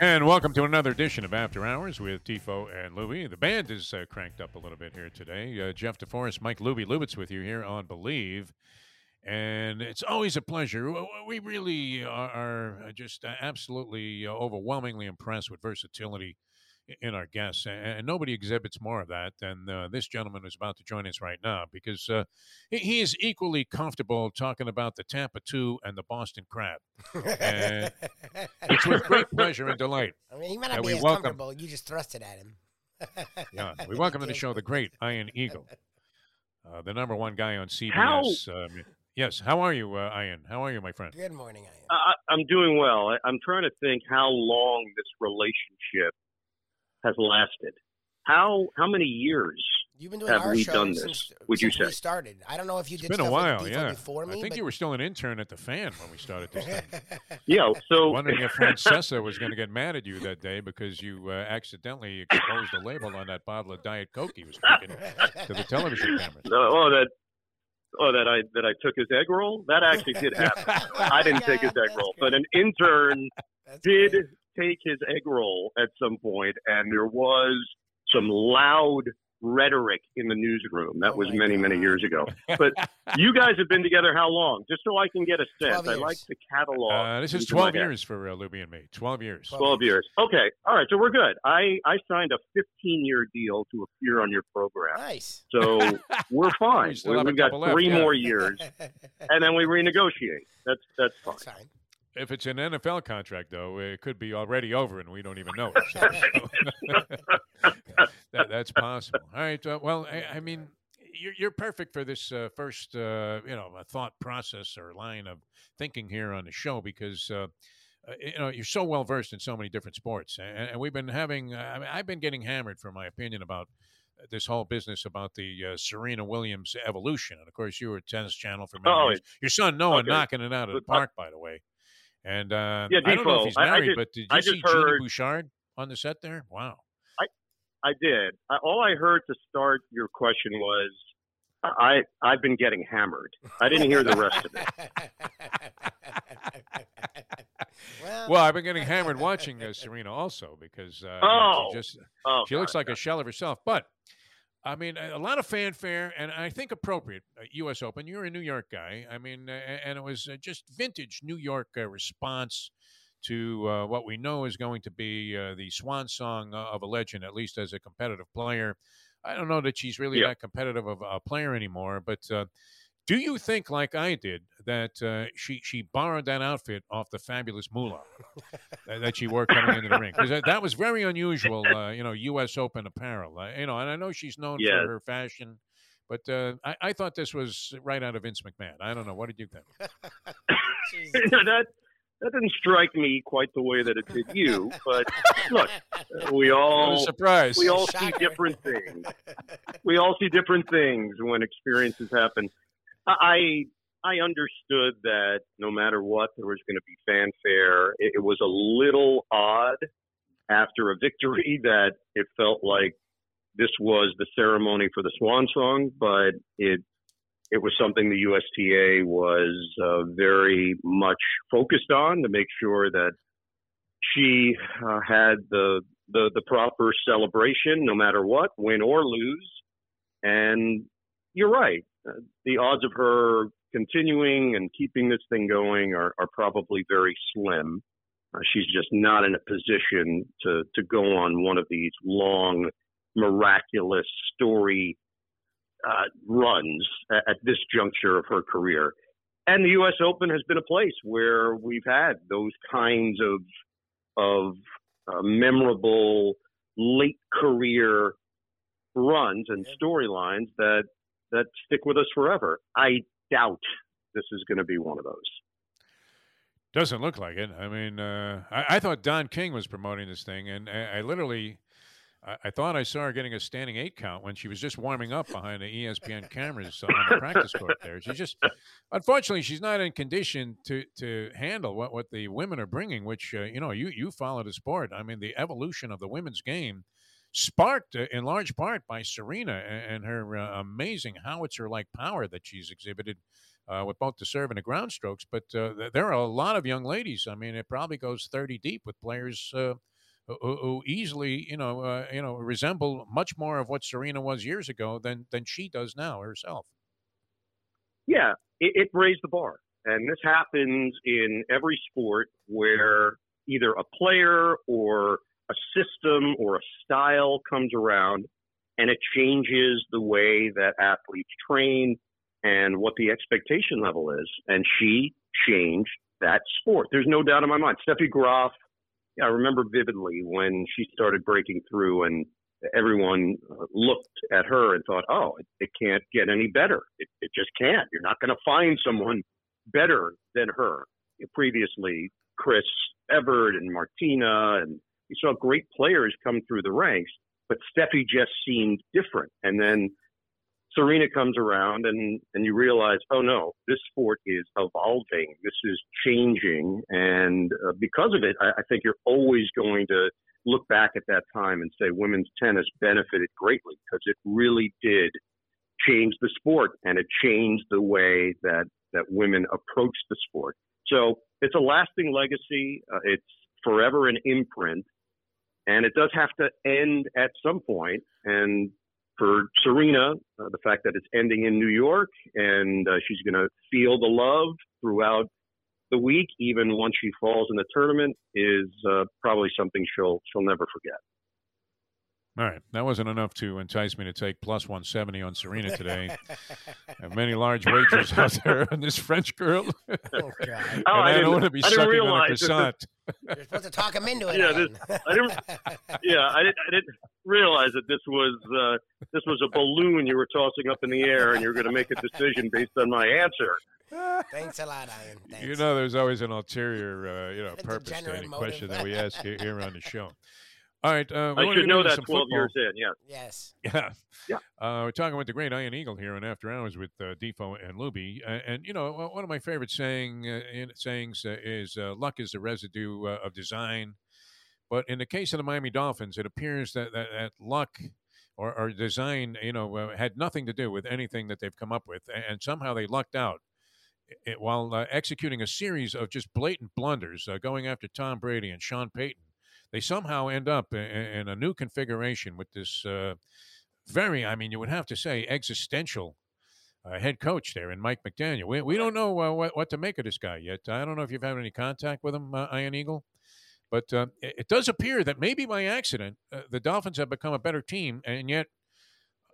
And welcome to another edition of After Hours with Defo and Luby. The band is uh, cranked up a little bit here today. Uh, Jeff DeForest, Mike Luby Lubitz with you here on Bleav. And it's always a pleasure. We really are, are just absolutely uh, overwhelmingly impressed with versatility in our guests, and nobody exhibits more of that than uh, this gentleman who's about to join us right now, because uh, he is equally comfortable talking about the Tampa Two and the Boston Crab. And it's with great pleasure and delight. I mean, he might not that be we as welcome- comfortable. You just thrust it at him. Yeah, we welcome to the show the great Ian Eagle, uh, the number one guy on CBS. How- Um, yes, how are you, uh, Ian? How are you, my friend? Good morning, Ian. I, I'm doing well. I, I'm trying to think how long this relationship has lasted. How how many years? You've been doing have our we show done since, this, would you since we say? started. I don't know if you It's did been a while, with yeah. before me. I think but you were still an intern at the Fan when we started this thing. Yeah. So Wondering if Francesa was going to get mad at you that day because you uh, accidentally exposed the label on that bottle of Diet Coke he was drinking to the television cameras. oh that oh that I that I took his egg roll. That actually did happen. I didn't take his egg roll, but an intern That's did great. Take his egg roll at some point, and there was some loud rhetoric in the newsroom. That Oh was my many many years ago. But you guys have been together how long? Just so I can get a sense. I like the catalog. Uh, this is 12 years for uh, Luby and me. 12 years. 12 12 years. Okay. All right. So we're good. I, I signed a 15 year deal to appear on your program. Nice. So we're fine. we we've got couple left, three yeah. more years, and then we renegotiate. That's that's fine. That's fine. If it's an NFL contract, though, it could be already over and we don't even know it. So- that, that's possible. All right. Uh, well, I, I mean, you're, you're perfect for this uh, first, uh, you know, thought process or line of thinking here on the show because. Uh, uh, you know, you're so well versed in so many different sports, and, and we've been having. Uh, I mean, I've been getting hammered for my opinion about this whole business about the uh, Serena Williams evolution, and of course, you were Tennis Channel for many Oh, years. Your son Noah okay. knocking it out of the uh, park, by the way. And uh, Yeah, I don't know if Defoe, he's I- I married, just- but did you I see just Genie Bouchard on the set there? Wow. I I did. I, all I heard to start your question was, I I've been getting hammered. I didn't hear the rest of it. well, Well, I've been getting hammered watching uh, Serena also because uh, Oh, she just Oh, she looks God. like a shell of herself. But I mean, a lot of fanfare, and I think appropriate. Uh, U.S. Open. You're a New York guy. I mean, uh, and it was uh, just vintage New York uh, response to uh, what we know is going to be uh, the swan song uh, of a legend, at least as a competitive player. I don't know that she's really that competitive of a player anymore, but. Uh, do you think, like I did, that uh, she she borrowed that outfit off the fabulous Moolah that that she wore coming into the ring? Because that, that was very unusual, uh, you know, U.S. Open apparel. Uh, you know, and I know she's known Yes. for her fashion, but uh, I, I thought this was right out of Vince McMahon. I don't know. What did you think? Jesus. that that didn't strike me quite the way that it did you. But look, we all What surprise! we all see different things. we all see different things when experiences happen. I I understood that no matter what, there was going to be fanfare. It, it was a little odd after a victory that it felt like this was the ceremony for the swan song, but it it was something the USTA was uh, very much focused on to make sure that she uh, had the, the the proper celebration, no matter what, win or lose. And you're right. The odds of her continuing and keeping this thing going are, are probably very slim. Uh, she's just not in a position to, to go on one of these long, miraculous story uh, runs at, at this juncture of her career. And the U.S. Open has been a place where we've had those kinds of of uh, memorable late career runs and storylines that that stick with us forever. I doubt this is going to be one of those. Doesn't look like it. I mean, uh, I, I thought Don King was promoting this thing, and I, I literally, I, thought I saw her getting a standing eight count when she was just warming up behind the ESPN cameras on the practice court. There, she just, unfortunately, she's not in condition to to handle what what the women are bringing. Which uh, you know, you you follow the sport. I mean, the evolution of the women's game sparked uh, in large part by Serena and, her uh, amazing howitzer-like power that she's exhibited uh, with both the serve and the ground strokes. But uh, there are a lot of young ladies. I mean, it probably goes 30 deep with players uh, who, who easily, you know, uh, you know, resemble much more of what Serena was years ago than than she does now herself. Yeah, it, it raised the bar. And this happens in every sport where either a player or a system or a style comes around and it changes the way that athletes train and what the expectation level is. And she changed that sport. There's no doubt in my mind. Steffi Graf, I remember vividly when she started breaking through and everyone looked at her and thought, oh, it, it can't get any better. It, it just can't. You're not going to find someone better than her. Previously, Chris Evert and Martina, and you saw great players come through the ranks, but Steffi just seemed different. And then Serena comes around, and and you realize, oh no, this sport is evolving. This is changing, and uh, because of it, I, I think you're always going to look back at that time and say women's tennis benefited greatly because it really did change the sport and it changed the way that that women approach the sport. So it's a lasting legacy. Uh, it's forever an imprint, and it does have to end at some point. And for Serena, uh, the fact that it's ending in New York and uh, she's going to feel the love throughout the week, even once she falls in the tournament, is uh, probably something she'll she'll never forget. All right, that wasn't enough to entice me to take plus 170 on Serena today. Have many large wagers out there on this French girl. Oh, God. Oh, I I, don't didn't- want to be I sucking on a realize that croissant. You're supposed to talk him into it. Yeah, Alan. I didn't. Yeah, I didn't. I didn't realize that this was uh, this was a balloon you were tossing up in the air, and you were going to make a decision based on my answer. Thanks a lot, Ian. Thanks. You know, there's always an ulterior, uh, you know, purpose to degenerate any question that we ask here, here on the show. All right, uh, we I should know that 12 football. years in. Yeah. yes. Yeah. Yeah. Uh, we're talking with the great Iron Eagle here on After Hours with uh, Defo and Luby. Uh, and, you know, one of my favorite saying uh, in, sayings uh, is uh, luck is the residue uh, of design. But in the case of the Miami Dolphins, it appears that, that, that luck or, or design, you know, uh, had nothing to do with anything that they've come up with. And, and somehow they lucked out it, while uh, executing a series of just blatant blunders, uh, going after Tom Brady and Sean Payton. They somehow end up in, in a new configuration with this uh, very, I mean, you would have to say, existential uh, head coach there in Mike McDaniel. We, we don't know uh, what, what to make of this guy yet. I don't know if you've had any contact with him, uh, Iron Eagle. But uh, it, it does appear that maybe by accident, uh, the Dolphins have become a better team, and yet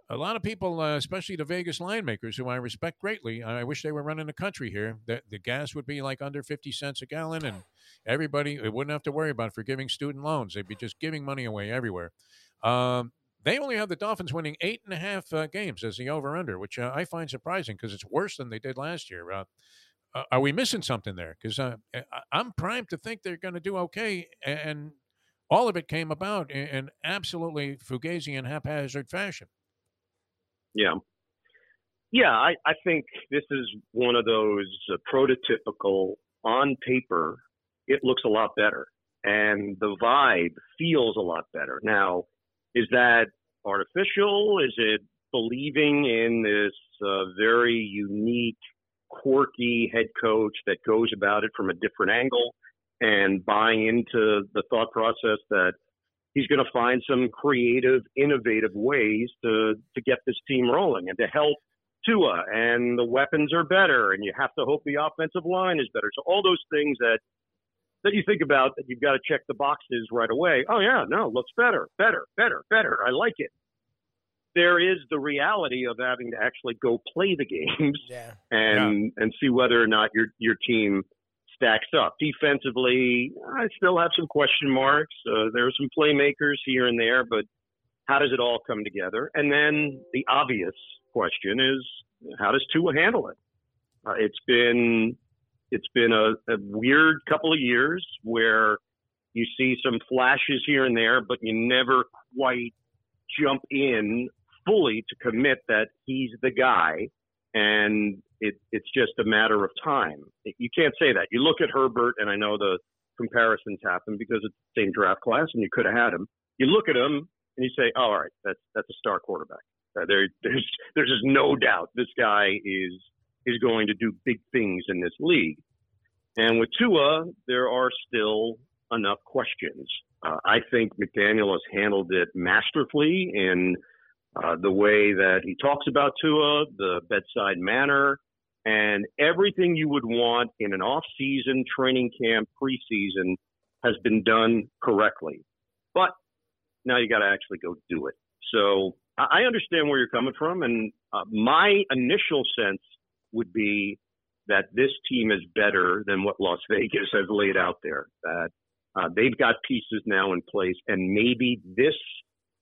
a lot of people, uh, especially the Vegas line makers, who I respect greatly, I wish they were running the country here. The, the gas would be like under 50 cents a gallon, and everybody wouldn't have to worry about forgiving student loans. They'd be just giving money away everywhere. Um, they only have the Dolphins winning eight and a half uh, games as the over under, which uh, I find surprising because it's worse than they did last year. Uh, uh, are we missing something there? Because uh, I'm primed to think they're going to do okay, and all of it came about in, in absolutely fugazi and haphazard fashion. Yeah. Yeah, I, I think this is one of those uh, prototypical, on paper, it looks a lot better. And the vibe feels a lot better. Now, is that artificial? Is it believing in this uh, very unique, quirky head coach that goes about it from a different angle and buying into the thought process that he's going to find some creative, innovative ways to to get this team rolling and to help Tua. And the weapons are better, and you have to hope the offensive line is better. So all those things that that you think about that you've got to check the boxes right away. Oh yeah, no, looks better, better, better, better. I like it. There is the reality of having to actually go play the games Yeah. and and see whether or not your your team stacks up. Defensively, I still have some question marks. Uh, there are some playmakers here and there, but how does it all come together? And then the obvious question is, how does Tua handle it? Uh, it's been it's been a, a weird couple of years where You see some flashes here and there, but you never quite jump in fully to commit that he's the guy. And it, it's just a matter of time. You can't say that. You look at Herbert, and I know the comparisons happen because it's the same draft class, and you could have had him. You look at him and you say, oh, "All right, that's that's a star quarterback." Uh, there, there's there's just no doubt this guy is is going to do big things in this league. And with Tua, there are still enough questions. Uh, I think McDaniel has handled it masterfully in uh, the way that he talks about Tua, the bedside manner, and everything you would want in an off-season training camp, preseason, has been done correctly. But now you got to actually go do it. So I understand where you're coming from, and uh, my initial sense would be that this team is better than what Las Vegas has laid out there. That uh, they've got pieces now in place, and maybe this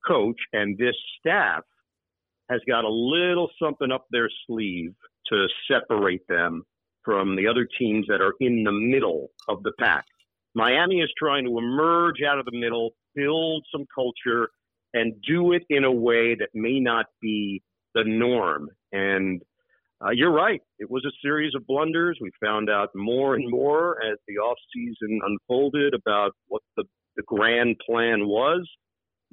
coach and this staff has got a little something up their sleeve to separate them from the other teams that are in the middle of the pack. Miami is trying to emerge out of the middle, build some culture, and do it in a way that may not be the norm. And uh, you're right. It was a series of blunders. We found out more and more as the off season unfolded about what the, the grand plan was.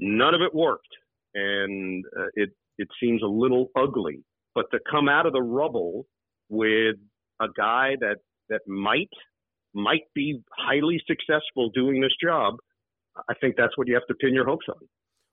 None of it worked, and uh, it it seems a little ugly. But to come out of the rubble with a guy that that might might be highly successful doing this job, I think that's what you have to pin your hopes on.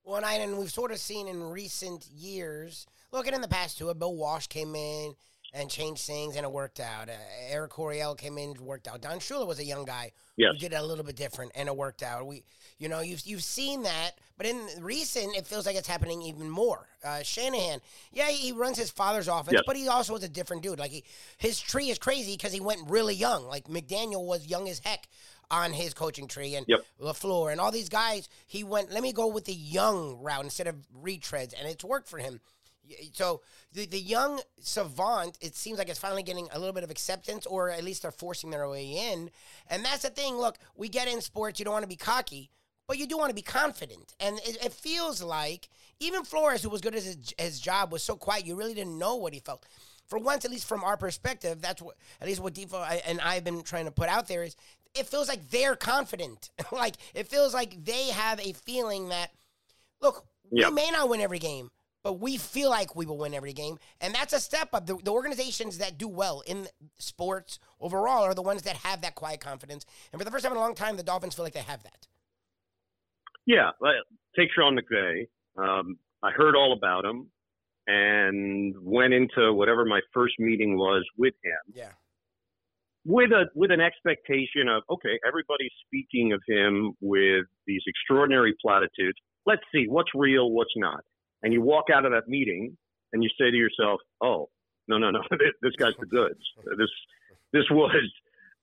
Well, and, I, and we've sort of seen in recent years, looking in the past too, Bill Walsh came in and changed things, and it worked out. Uh, Eric Coryell came in, worked out. Don Shula was a young guy yes. who did it a little bit different, and it worked out. We, you know, you've you've seen that, but in recent, it feels like it's happening even more. Uh, Shanahan, yeah, he runs his father's office, yes. but he also is a different dude. Like he, his tree is crazy because he went really young. Like McDaniel was young as heck on his coaching tree, and yep. LaFleur and all these guys. He went, let me go with the young route instead of retreads, and it's worked for him. So the the young savant, it seems like it's finally getting a little bit of acceptance, or at least they're forcing their way in. And that's the thing. Look, we get in sports. You don't want to be cocky, but you do want to be confident. And it, it feels like even Flores, who was good at his, his job, was so quiet. You really didn't know what he felt. For once, at least from our perspective, that's what at least what Defo and I've been trying to put out there is it feels like they're confident. like it feels like they have a feeling that look, yep. we may not win every game, but we feel like we will win every game. And that's a step up. The, the, organizations that do well in sports overall are the ones that have that quiet confidence. And for the first time in a long time, the Dolphins feel like they have that. Yeah. Take Sean McVay. Um, I heard all about him and went into whatever my first meeting was with him. Yeah. With a with an expectation of okay, everybody's speaking of him with these extraordinary platitudes. Let's see what's real, what's not and you walk out of that meeting and you say to yourself, "Oh, no, no, no, this guy's the goods. This this was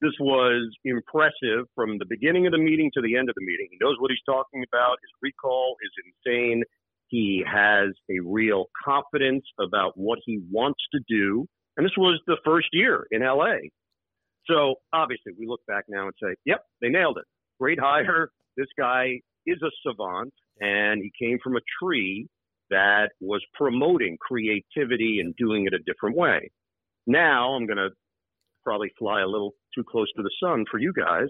this was impressive from the beginning of the meeting to the end of the meeting. He knows what he's talking about. His recall is insane. He has a real confidence about what he wants to do. And this was the first year in LA. So obviously, we look back now and say, yep, they nailed it. Great hire. This guy is a savant, and he came from a tree that was promoting creativity and doing it a different way. Now I'm going to probably fly a little too close to the sun for you guys.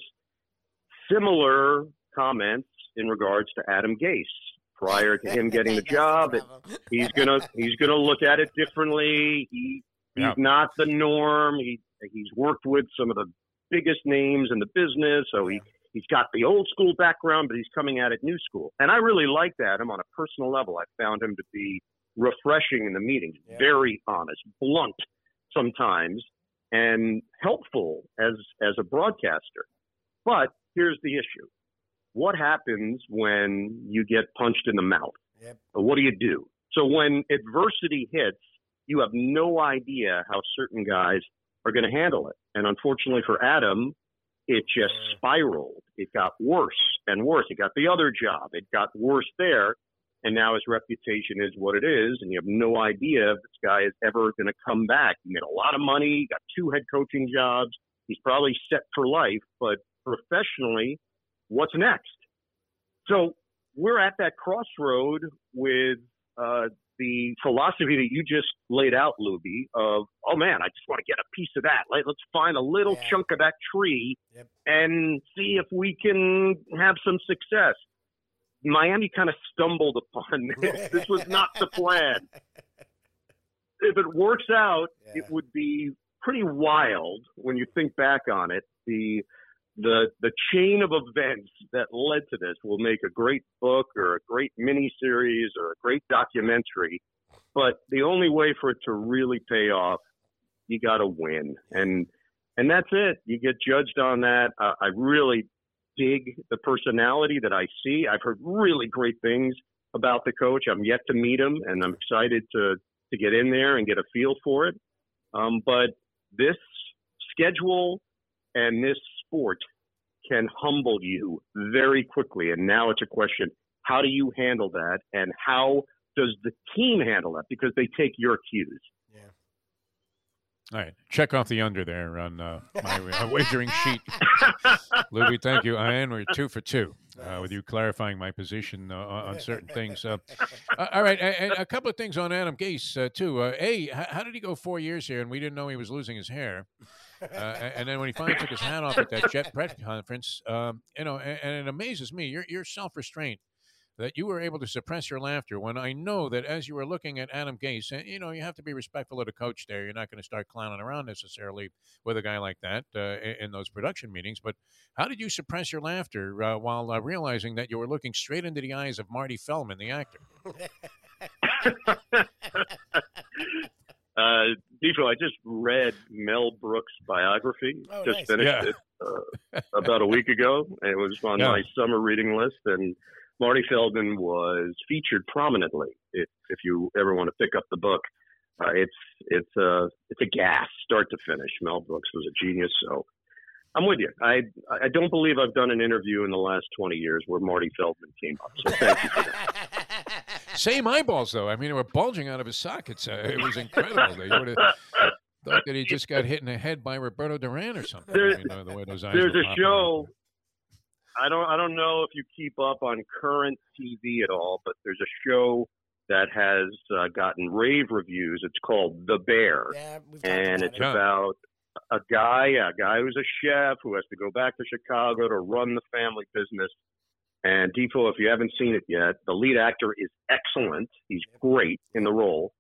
Similar comments in regards to Adam Gase prior to him getting the job. The he's gonna he's gonna look at it differently. He he's yeah. not the norm. He he's worked with some of the biggest names in the business, so he He's got the old school background, but he's coming at it new school. And I really liked Adam on a personal level. I found him to be refreshing in the meetings, yeah. very honest, blunt sometimes, and helpful as as a broadcaster. But here's the issue. What happens when you get punched in the mouth? Yep. What do you do? So when adversity hits, you have no idea how certain guys are going to handle it. And unfortunately for Adam, it just mm. spiraled. It got worse and worse. It got the other job. It got worse there. And now his reputation is what it is. And you have no idea if this guy is ever going to come back. He made a lot of money, got two head coaching jobs. He's probably set for life, but professionally, what's next? So we're at that crossroad with uh, the philosophy that you just laid out, Luby, of, oh man, I just want to get a piece of that. Let, us find a little yeah. chunk of that tree yep. and see if we can have some success. Miami kind of stumbled upon this. this was not the plan. If it works out, yeah. it would be pretty wild when you think back on it. The the the chain of events that led to this will make a great book or a great mini series or a great documentary. But the only way for it to really pay off, you got to win, and and that's it. You get judged on that. Uh, I really dig the personality that I see. I've heard really great things about the coach. I'm yet to meet him, and I'm excited to to get in there and get a feel for it. Um, but this schedule and this sport can humble you very quickly. And now it's a question how do you handle that? And how does the team handle that? Because they take your cues. All right. Check off the under there on uh, my uh, wagering sheet. Louis, thank you. Ian, we're two for two uh, with you clarifying my position uh, on certain things. Uh, all right. And a couple of things on Adam Gase, uh, too. a, how did he go four years here and we didn't know he was losing his hair? Uh, and then when he finally took his hat off at that Jet press conference, um, you know, and, and, it amazes me your your self restraint that you were able to suppress your laughter when I know that as you were looking at Adam Gase, and you know, you have to be respectful of the coach there. You're not going to start clowning around necessarily with a guy like that uh, in those production meetings. But how did you suppress your laughter uh, while uh, realizing that you were looking straight into the eyes of Marty Feldman, the actor? Uh, I just read Mel Brooks' biography. Oh, just nice. finished yeah. it uh, about a week ago. It was on yeah. my summer reading list, and Marty Feldman was featured prominently. If if you ever want to pick up the book, uh, it's it's a it's a gas start to finish. Mel Brooks was a genius. So I'm with you. I I don't believe I've done an interview in the last 20 years where Marty Feldman came up. So thank you for that. Same eyeballs, though. I mean, they were bulging out of his sockets. Uh, it was incredible. They would have thought that he just got hit in the head by Roberto Duran or something. There, you know, the way those eyes there's a show. I don't. I don't know if you keep up on current TV at all, but there's a show that has uh, gotten rave reviews. It's called The Bear, yeah, and it's it. about a guy, a guy who's a chef who has to go back to Chicago to run the family business and Defo, if you haven't seen it yet, the lead actor is excellent. He's great in the role.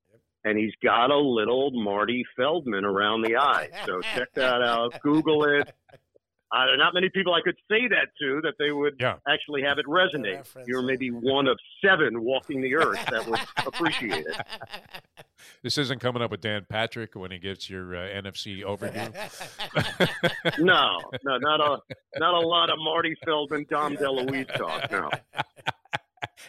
And he's got a little Marty Feldman around the eye. So check that out. Google it. Uh, there are not many people I could say that to that they would yeah. actually have it resonate. You're maybe one of seven walking the earth that would appreciate it. This isn't coming up with Dan Patrick when he gives your uh, NFC overview. no, no, not a not a lot of Marty Feldman, Dom DeLuise talk. No.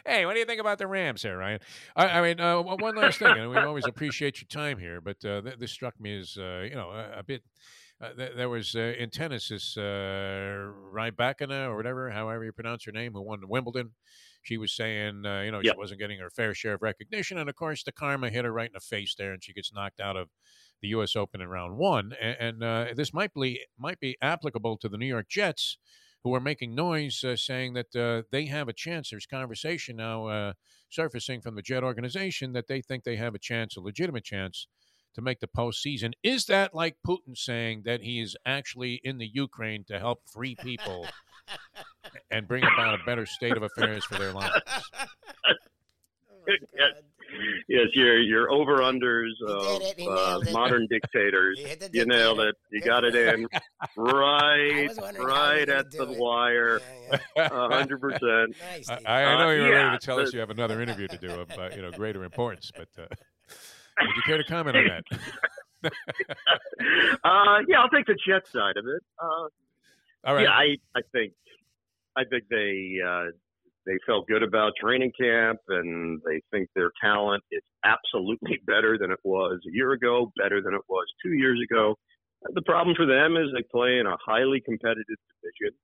Hey, what do you think about the Rams here, Ryan? I, I mean, uh, one last thing, and we always appreciate your time here, but uh, th- this struck me as, uh, you know, a, a bit uh, th- there was uh, in tennis this uh, Rybakina or whatever, however you pronounce her name, who won Wimbledon. She was saying, uh, you know, yep. she wasn't getting her fair share of recognition, and of course, the karma hit her right in the face there, and she gets knocked out of the U.S. Open in round one. And, and uh, this might be might be applicable to the New York Jets, who are making noise, uh, saying that uh, they have a chance. There's conversation now uh, surfacing from the Jet organization that they think they have a chance, a legitimate chance, to make the postseason. Is that like Putin saying that he is actually in the Ukraine to help free people and bring about a better state of affairs for their lives? Oh yes. yes, your your over unders of uh, modern dictators. You nailed it. You got it in right, right at the wire, hundred percent. I, I know you were uh, yeah, ready to tell us you have another interview to do of uh, you know greater importance, but. Would you care to comment on that? uh, yeah, I'll take the Jet side of it. Uh, All right. Yeah, I, I think I think they uh, they felt good about training camp, and they think their talent is absolutely better than it was a year ago, better than it was two years ago. The problem for them is they play in a highly competitive division.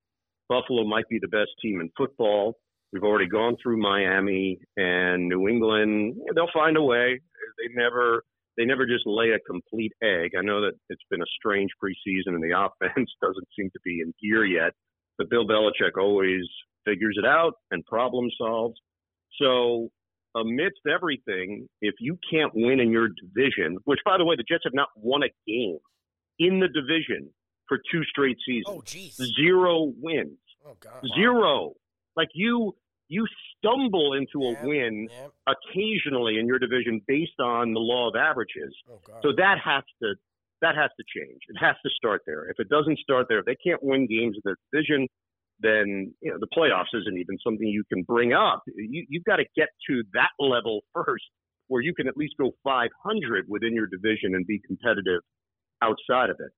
Buffalo might be the best team in football. We've already gone through Miami and New England. They'll find a way. They never they never just lay a complete egg. I know that it's been a strange preseason and the offense doesn't seem to be in gear yet, but Bill Belichick always figures it out and problem solves. So, amidst everything, if you can't win in your division, which by the way, the Jets have not won a game in the division for two straight seasons. Oh, jeez. Zero wins. Oh, God. Zero. Like you you stumble into a Yep, win yep. occasionally in your division based on the law of averages. Oh, So that has to that has to change. It has to start there. If it doesn't start there, if they can't win games in their division, then you know the playoffs isn't even something you can bring up. You, you've got to get to that level first, where you can at least go 500 within your division and be competitive outside of it.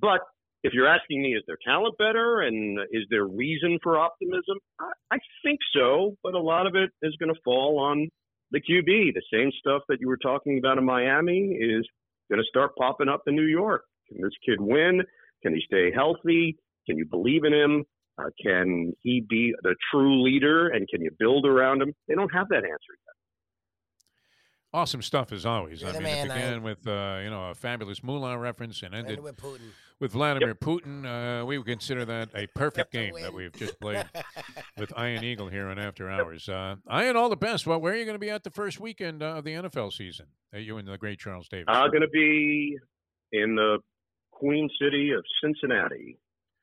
But if you're asking me, is their talent better and is there reason for optimism? I, I think so, but a lot of it is going to fall on the QB. The same stuff that you were talking about in Miami is going to start popping up in New York. Can this kid win? Can he stay healthy? Can you believe in him? Uh, can he be the true leader? And can you build around him? They don't have that answer yet. Awesome stuff as always. You're I mean, man, it began with uh, you know a fabulous Moolah reference and ended Ended with Putin. With Vladimir Putin. Uh, we would consider that a perfect game that we've just played with Iron Eagle here on After Hours. Uh, Iron, all the best. Well, where are you going to be at the first weekend uh, of the NFL season? Uh, you and the great Charles Davis. I'm going to be in the Queen City of Cincinnati,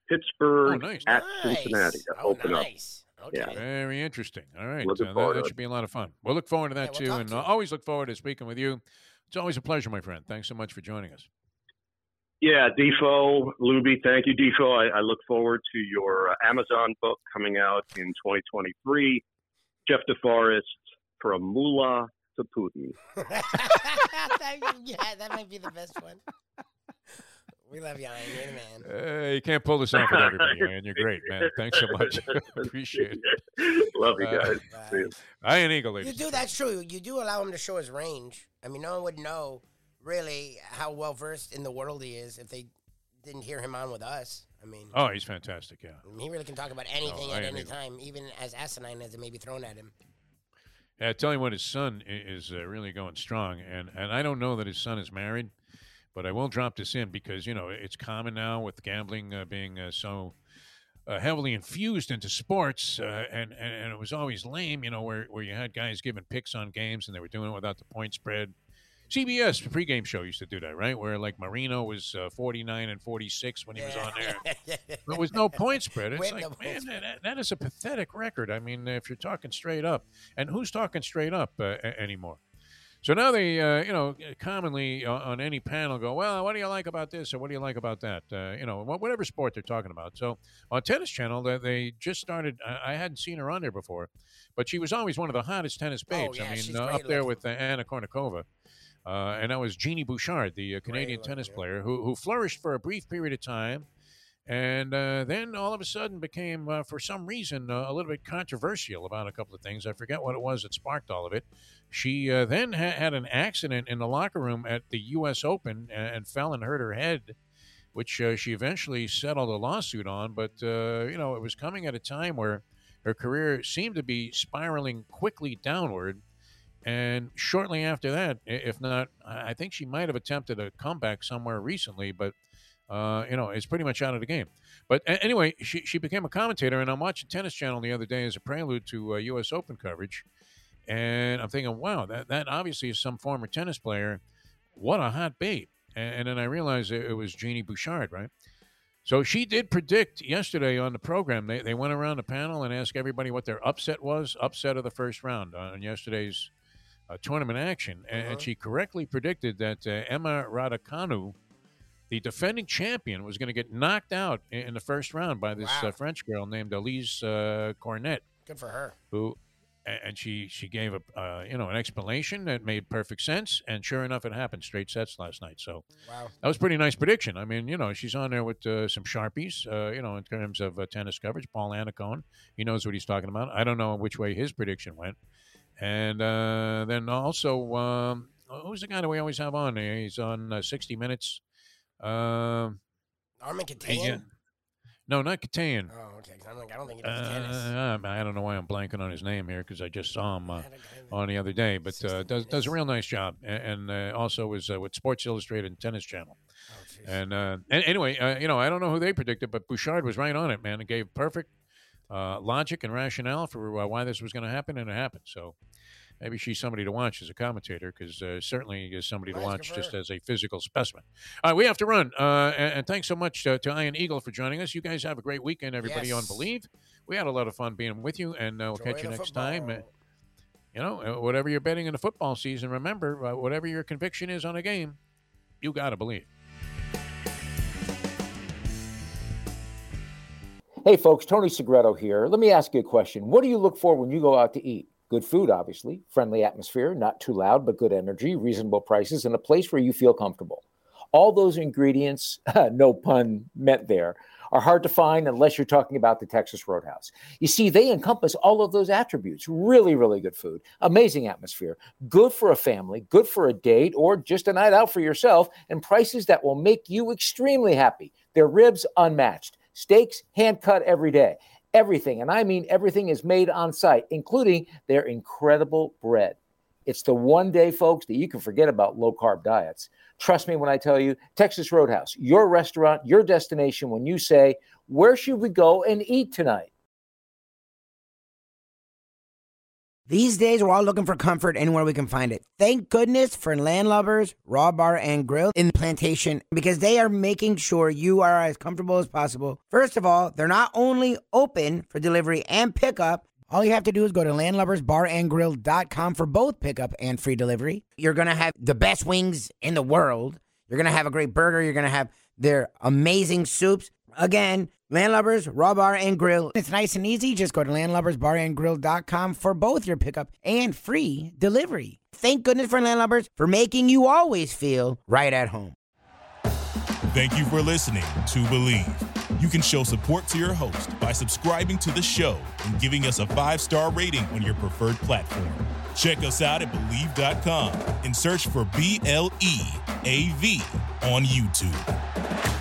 Pittsburgh Oh, nice. at nice. Cincinnati to oh, open up. nice. Okay. Yeah. Very interesting. All right, uh, that, that should be a lot of fun. We'll look forward to that Yeah, we'll too, and to uh, always look forward to speaking with you. It's always a pleasure, my friend. Thanks so much for joining us. Yeah, Defo, Luby, thank you, Defo. I, I look forward to your uh, Amazon book coming out in 2023. Jeff DeForest, from Moolah to Putin. Yeah, that might be the best one. We love you, Iron. You're the man. Uh, you can't pull this off with everybody, man. You're great, man. Thanks so much. Appreciate it. Love you Uh, guys. See ya. Iron Eagle, You do. That's true. You do allow him to show his range. I mean, no one would know really how well versed in the world he is if they didn't hear him on with us. I mean, Oh, he's fantastic. Yeah. I mean, he really can talk about anything I at any either. time, even as asinine as it may be thrown at him. Yeah, I tell you what, his son is uh, really going strong, and and I don't know that his son is married, but I will drop this in because you know it's common now with gambling uh, being uh, so uh, heavily infused into sports, uh, and, and and it was always lame, you know, where where you had guys giving picks on games and they were doing it without the point spread. CBS the pregame show used to do that, right? Where like Marino was uh, forty nine and forty six when he was on there. There was no point spread. It's like, man, that, that is a pathetic record. I mean, if you're talking straight up, and who's talking straight up uh, anymore? So now they, uh, you know, commonly uh, on any panel go, well, what do you like about this or what do you like about that? Uh, you know, whatever sport they're talking about. So on Tennis Channel, they, they just started. I, I hadn't seen her on there before, but she was always one of the hottest tennis Oh, babes. yeah, I mean, uh, up there with uh, Anna Kournikova. Uh, and that was Genie Bouchard, the uh, Canadian looking, tennis yeah. player who, who flourished for a brief period of time and uh, then all of a sudden became, uh, for some reason, uh, a little bit controversial about a couple of things. I forget what it was that sparked all of it. She uh, then ha- had an accident in the locker room at the U.S. Open and, and fell and hurt her head, which uh, she eventually settled a lawsuit on. But uh, you know, it was coming at a time where her career seemed to be spiraling quickly downward. And shortly after that, if not, I think she might have attempted a comeback somewhere recently, but uh, you know, is pretty much out of the game. But anyway, she, she became a commentator, and I'm watching Tennis Channel the other day as a prelude to uh, U.S. Open coverage, and I'm thinking, wow, that, that obviously is some former tennis player. What a hot babe! And, and then I realized it, it was Genie Bouchard, right? So she did predict yesterday on the program. They, they went around the panel and asked everybody what their upset was, upset of the first round on yesterday's uh, tournament action, and, Uh-huh. and she correctly predicted that uh, Emma Raducanu the defending champion was going to get knocked out in, in the first round by this Wow. uh, French girl named Alizé uh, Cornet, Good for her. who, and she she gave a uh, you know an explanation that made perfect sense, and sure enough, it happened straight sets last night. So Wow. that was a pretty nice prediction. I mean, you know, she's on there with uh, some sharpies, uh, you know, in terms of uh, tennis coverage. Paul Annacone, he knows what he's talking about. I don't know which way his prediction went, and uh, then also um, who's the guy that we always have on? He's on uh, 60 Minutes. Um, Armin. Katayan. No, not Katan. Oh, okay. I'm like, I don't think he does tennis. Uh, I don't know why I'm blanking on his name here because I just saw him uh, I had a guy that- on the other day. But uh, does does a real nice job, and, and uh, also was uh, with Sports Illustrated and Tennis Channel. Oh. And, uh, and anyway, uh, you know, I don't know who they predicted, but Bouchard was right on it, man. It gave perfect uh, logic and rationale for uh, why this was going to happen, and it happened. So maybe she's somebody to watch as a commentator, because uh, certainly is somebody to Nice, good watch just as a physical specimen. All right, we have to run. Uh, and, and thanks so much uh, to Ian Eagle for joining us. You guys have a great weekend, everybody on Bleav. We had a lot of fun being with you, and uh, we'll Enjoy catch you next time. Uh, you know, uh, whatever you're betting in the football season, remember, uh, whatever your conviction is on a game, you got to believe. Hey, folks, Tony Segreto here. Let me ask you a question. What do you look for when you go out to eat? Good food, obviously, friendly atmosphere, not too loud, but good energy, reasonable prices, and a place where you feel comfortable. All those ingredients, no pun meant there, are hard to find unless you're talking about the Texas Roadhouse. You see, they encompass all of those attributes. Really, really good food, amazing atmosphere, good for a family, good for a date, or just a night out for yourself, and prices that will make you extremely happy. Their ribs unmatched, steaks hand cut every day. Everything, and I mean everything, is made on site, including their incredible bread. It's the one day, folks, that you can forget about low carb diets. Trust me when I tell you, Texas Roadhouse, your restaurant, your destination when you say, Where should we go and eat tonight? These days, we're all looking for comfort anywhere we can find it. Thank goodness for Landlubbers Raw Bar and Grill in Plantation because they are making sure you are as comfortable as possible. First of all, they're not only open for delivery and pickup. All you have to do is go to landlubbersbarandgrill.com for both pickup and free delivery. You're going to have the best wings in the world. You're going to have a great burger. You're going to have their amazing soups. Again, Landlubbers, Raw Bar, and Grill. It's nice and easy. Just go to landlubbersbarandgrill.com for both your pickup and free delivery. Thank goodness for Landlubbers for making you always feel right at home. Thank you for listening to Bleav. You can show support to your host by subscribing to the show and giving us a five star rating on your preferred platform. Check us out at Bleav.com and search for B L E A V on YouTube.